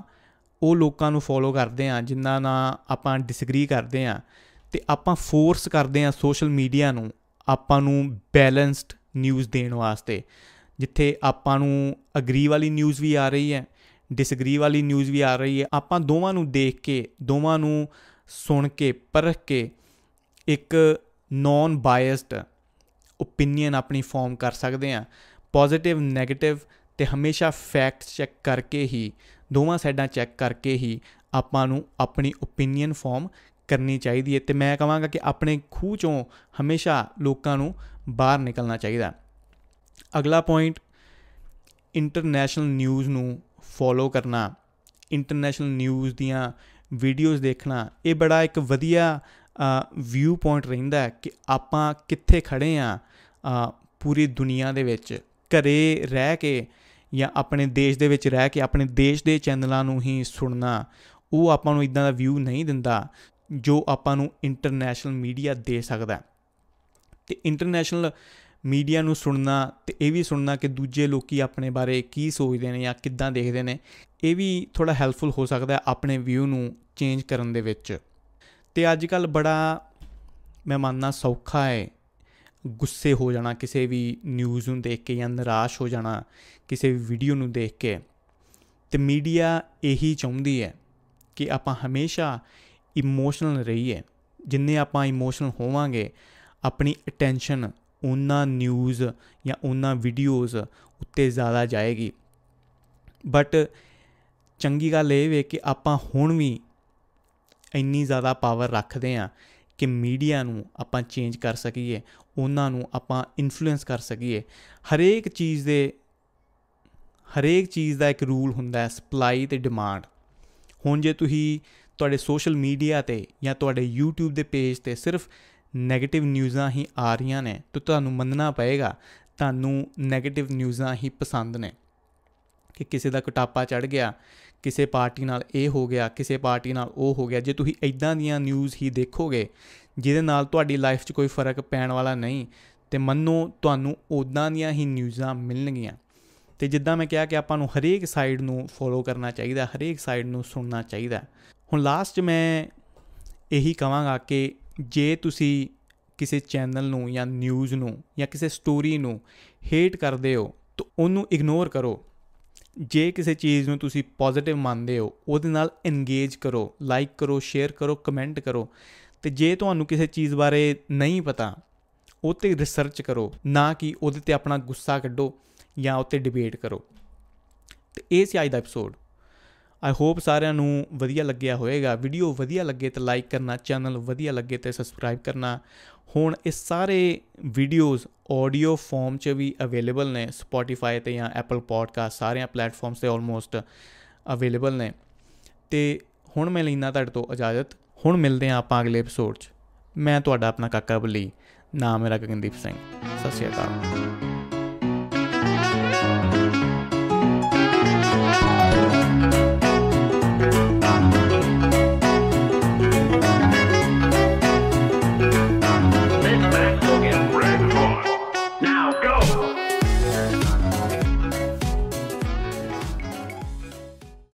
ਉਹ ਲੋਕਾਂ ਨੂੰ ਫੋਲੋ ਕਰਦੇ ਆ ਜਿਨ੍ਹਾਂ ਨਾਲ ਆਪਾਂ ਡਿਸਐਗਰੀ ਕਰਦੇ ਆ ਤੇ ਆਪਾਂ ਫੋਰਸ ਕਰਦੇ ਆ ਸੋਸ਼ਲ ਮੀਡੀਆ ਨੂੰ ਆਪਾਂ ਨੂੰ ਬੈਲੈਂਸਡ ਨਿਊਜ਼ ਦੇਣ ਵਾਸਤੇ। ਜਿੱਥੇ ਆਪਾਂ ਨੂੰ ਅਗਰੀ ਵਾਲੀ ਨਿਊਜ਼ ਵੀ ਆ ਰਹੀ ਹੈ ਡਿਸਐਗਰੀ ਵਾਲੀ ਨਿਊਜ਼ ਵੀ ਆ ਰਹੀ ਹੈ, ਆਪਾਂ ਦੋਵਾਂ ਨੂੰ ਦੇਖ ਕੇ, ਦੋਵਾਂ ਨੂੰ ਸੁਣ ਕੇ, ਪਰਖ ਕੇ ਇੱਕ ਨੌਨ ਬਾਇਸਡ ਓਪੀਨੀਅਨ ਆਪਣੀ ਫਾਰਮ ਕਰ ਸਕਦੇ ਆ ਪੋਜ਼ਿਟਿਵ 네ਗੇਟਿਵ ਤੇ ਹਮੇਸ਼ਾ ਫੈਕਟ ਚੈੱਕ ਕਰਕੇ ਹੀ, ਦੋਵਾਂ ਸਾਈਡਾਂ ਚੈੱਕ ਕਰਕੇ ਹੀ ਆਪਾਂ ਨੂੰ ਆਪਣੀ ਓਪੀਨੀਅਨ ਫਾਰਮ ਕਰਨੀ ਚਾਹੀਦੀ ਹੈ। ਤੇ ਮੈਂ ਕਹਾਂਗਾ ਕਿ ਆਪਣੇ ਖੂਹ ਚੋਂ ਹਮੇਸ਼ਾ ਲੋਕਾਂ ਨੂੰ ਬਾਹਰ ਨਿਕਲਣਾ ਚਾਹੀਦਾ ਅਗਲਾ ਪੁਆਇੰਟ ਇੰਟਰਨੈਸ਼ਨਲ ਨਿਊਜ਼ ਨੂੰ ਫੋਲੋ ਕਰਨਾ। ਇੰਟਰਨੈਸ਼ਨਲ ਨਿਊਜ਼ ਦੀਆਂ ਵੀਡੀਓਜ਼ ਦੇਖਣਾ, ਇਹ ਬੜਾ ਇੱਕ ਵਧੀਆ ਵਿਊ ਪੁਆਇੰਟ ਰਹਿੰਦਾ ਹੈ ਕਿ ਆਪਾਂ ਕਿੱਥੇ ਖੜੇ ਆ ਪੂਰੀ ਦੁਨੀਆ ਦੇ ਵਿੱਚ। ਘਰੇ ਰਹਿ ਕੇ ਜਾਂ ਆਪਣੇ ਦੇਸ਼ ਦੇ ਵਿੱਚ ਰਹਿ ਕੇ ਆਪਣੇ ਦੇਸ਼ ਦੇ ਚੈਨਲਾਂ ਨੂੰ ਹੀ ਸੁਣਨਾ, ਉਹ ਆਪਾਂ ਨੂੰ ਇਦਾਂ ਦਾ ਵਿਊ ਨਹੀਂ ਦਿੰਦਾ ਜੋ ਆਪਾਂ ਨੂੰ ਇੰਟਰਨੈਸ਼ਨਲ ਮੀਡੀਆ ਦੇ ਸਕਦਾ ਤੇ ਇੰਟਰਨੈਸ਼ਨਲ ਮੀਡੀਆ ਨੂੰ ਸੁਣਨਾ ਤੇ ਇਹ ਵੀ ਸੁਣਨਾ ਕਿ ਦੂਜੇ ਲੋਕੀ ਆਪਣੇ ਬਾਰੇ ਕੀ ਸੋਚਦੇ ਨੇ ਜਾਂ ਕਿੱਦਾਂ ਦੇਖਦੇ ਨੇ, ਇਹ ਵੀ ਥੋੜਾ ਹੈਲਪਫੁਲ ਹੋ ਸਕਦਾ ਹੈ ਆਪਣੇ ਵਿਊ ਨੂੰ ਚੇਂਜ ਕਰਨ ਦੇ ਵਿੱਚ। ਤੇ ਅੱਜ ਕੱਲ ਬੜਾ, ਮੈਂ ਮੰਨਣਾ ਸੌਖਾ ਹੈ ਗੁੱਸੇ ਹੋ ਜਾਣਾ, ਕਿਸੇ ਵੀ ਨਿਊਜ਼ ਨੂੰ ਦੇਖ ਕੇ ਜਾਂ ਨਿਰਾਸ਼ ਹੋ ਜਾਣਾ, ਕਿਸੇ ਵੀ ਵੀਡੀਓ ਨੂੰ ਦੇਖ ਕੇ। ਤੇ ਮੀਡੀਆ ਇਹੀ ਚਾਹੁੰਦੀ ਹੈ ਕਿ ਆਪਾਂ ਹਮੇਸ਼ਾ ਇਮੋਸ਼ਨਲ ਰਹੀਏ। ਜਿੰਨੇ ਆਪਾਂ ਇਮੋਸ਼ਨਲ ਹੋਵਾਂਗੇ, ਆਪਣੀ ਅਟੈਂਸ਼ਨ ਉਹਨਾਂ ਨਿਊਜ਼ ਜਾਂ ਉਹਨਾਂ ਵੀਡੀਓਜ਼ ਉੱਤੇ ਜ਼ਿਆਦਾ ਜਾਏਗੀ। ਬਟ ਚੰਗੀ ਗੱਲ ਇਹ ਵੇ ਕਿ ਆਪਾਂ ਹੁਣ ਵੀ ਇੰਨੀ ਜ਼ਿਆਦਾ ਪਾਵਰ ਰੱਖਦੇ ਆ ਕਿ ਮੀਡੀਆ ਨੂੰ ਆਪਾਂ ਚੇਂਜ ਕਰ ਸਕੀਏ, ਉਹਨਾਂ ਨੂੰ ਆਪਾਂ ਇਨਫਲੂਐਂਸ ਕਰ ਸਕੀਏ। ਹਰੇਕ ਚੀਜ਼ ਦੇ, ਹਰੇਕ ਚੀਜ਼ ਦਾ ਇੱਕ ਰੂਲ ਹੁੰਦਾ ਹੈ ਸਪਲਾਈ ਤੇ ਡਿਮਾਂਡ ਹੁਣ ਜੇ ਤੁਸੀਂ ਤੁਹਾਡੇ ਸੋਸ਼ਲ ਮੀਡੀਆ ਤੇ ਜਾਂ ਤੁਹਾਡੇ YouTube ਦੇ ਪੇਜ ਤੇ ਸਿਰਫ 네ਗੇਟਿਵ ਨਿਊਜ਼ਾਂ ਹੀ ਆ ਰਹੀਆਂ ਨੇ, ਤਾਂ ਤੁਹਾਨੂੰ ਮੰਨਣਾ ਪਏਗਾ, ਤੁਹਾਨੂੰ 네ਗੇਟਿਵ ਨਿਊਜ਼ਾਂ ਹੀ ਪਸੰਦ ਨੇ। ਕਿ ਕਿਸੇ ਦਾ ਕਟਾਪਾ ਚੜ ਗਿਆ ਕਿਸੇ ਪਾਰਟੀ ਨਾਲ ਇਹ ਹੋ ਗਿਆ, ਕਿਸੇ ਪਾਰਟੀ ਨਾਲ ਉਹ ਹੋ ਗਿਆ, ਜੇ ਤੁਸੀਂ ਇਦਾਂ ਦੀਆਂ ਨਿਊਜ਼ ਹੀ ਦੇਖੋਗੇ, ਜਿਹਦੇ ਨਾਲ ਤੁਹਾਡੀ ਲਾਈਫ 'ਚ ਕੋਈ ਫ਼ਰਕ ਪੈਣ ਵਾਲਾ ਨਹੀਂ, ਤੇ ਮੰਨੋ ਤੁਹਾਨੂੰ ਉਦਾਂ ਦੀਆਂ ਹੀ ਨਿਊਜ਼ਾਂ ਮਿਲਣਗੀਆਂ। ਤੇ ਜਿੱਦਾਂ ਮੈਂ ਕਿਹਾ ਕਿ ਆਪਾਂ ਨੂੰ ਹਰੇਕ ਸਾਈਡ ਨੂੰ ਫੋਲੋ ਕਰਨਾ ਚਾਹੀਦਾ, ਹਰੇਕ ਸਾਈਡ ਨੂੰ ਸੁਣਨਾ ਚਾਹੀਦਾ। ਹੁਣ ਲਾਸਟ 'ਚ ਮੈਂ ਇਹੀ ਕਹਾਂਗਾ ਕਿ ਜੇ ਤੁਸੀਂ ਕਿਸੇ ਚੈਨਲ ਨੂੰ ਜਾਂ ਨਿਊਜ਼ ਨੂੰ ਜਾਂ ਕਿਸੇ ਸਟੋਰੀ ਨੂੰ ਹੇਟ ਕਰਦੇ ਹੋ, ਤਾਂ ਉਹਨੂੰ ਇਗਨੋਰ ਕਰੋ। ਜੇ ਕਿਸੇ ਚੀਜ਼ ਨੂੰ ਤੁਸੀਂ ਪੋਜ਼ਿਟਿਵ ਮੰਨਦੇ ਹੋ, ਉਹਦੇ ਨਾਲ ਇੰਗੇਜ ਕਰੋ ਲਾਈਕ ਕਰੋ ਸ਼ੇਅਰ ਕਰੋ ਕਮੈਂਟ ਕਰੋ। ਤੇ ਜੇ ਤੁਹਾਨੂੰ ਕਿਸੇ ਚੀਜ਼ ਬਾਰੇ ਨਹੀਂ ਪਤਾ ਉਹ ਤੇ ਰਿਸਰਚ ਕਰੋ, ਨਾ ਕਿ ਉਹਦੇ ਤੇ ਆਪਣਾ ਗੁੱਸਾ ਕੱਢੋ ਜਾਂ ਉੱਤੇ ਡਿਬੇਟ ਕਰੋ। ਤੇ ਇਹ ਸੀ ਅੱਜ ਦਾ ਐਪੀਸੋਡ ਆਈ ਹੋਪ ਸਾਰਿਆਂ ਨੂੰ ਵਧੀਆ ਲੱਗਿਆ ਹੋਵੇਗਾ ਵੀਡੀਓ ਵਧੀਆ ਲੱਗੇ ਤਾਂ ਲਾਈਕ ਕਰਨਾ ਚੈਨਲ ਵਧੀਆ ਲੱਗੇ ਤੇ ਸਬਸਕ੍ਰਾਈਬ ਕਰਨਾ। ਹੁਣ ਇਹ ਸਾਰੇ ਵੀਡੀਓਜ਼ ਆਡੀਓ ਫਾਰਮ 'ਚ ਵੀ ਅਵੇਲੇਬਲ ਨੇ ਸਪੋਟੀਫਾਈ ਤੇ ਜਾਂ ਐਪਲ ਪੋਡਕਾਸਟ ਸਾਰਿਆਂ ਪਲੇਟਫਾਰਮਸ ਤੇ ਆਲਮੋਸਟ ਅਵੇਲੇਬਲ ਨੇ। ਤੇ ਹੁਣ ਮੈਂ ਲੈਣਾ ਤੁਹਾਡੇ ਤੋਂ ਇਜਾਜ਼ਤ। ਹੁਣ ਮਿਲਦੇ ਆਂ ਆਪਾਂ ਅਗਲੇ ਐਪੀਸੋਡ 'ਚ। ਮੈਂ ਤੁਹਾਡਾ ਆਪਣਾ ਕਾਕਾ ਬਲੀ, ਨਾਮ ਮੇਰਾ ਗਗਨਦੀਪ ਸਿੰਘ। ਸਤਿ ਸ਼੍ਰੀ ਅਕਾਲ।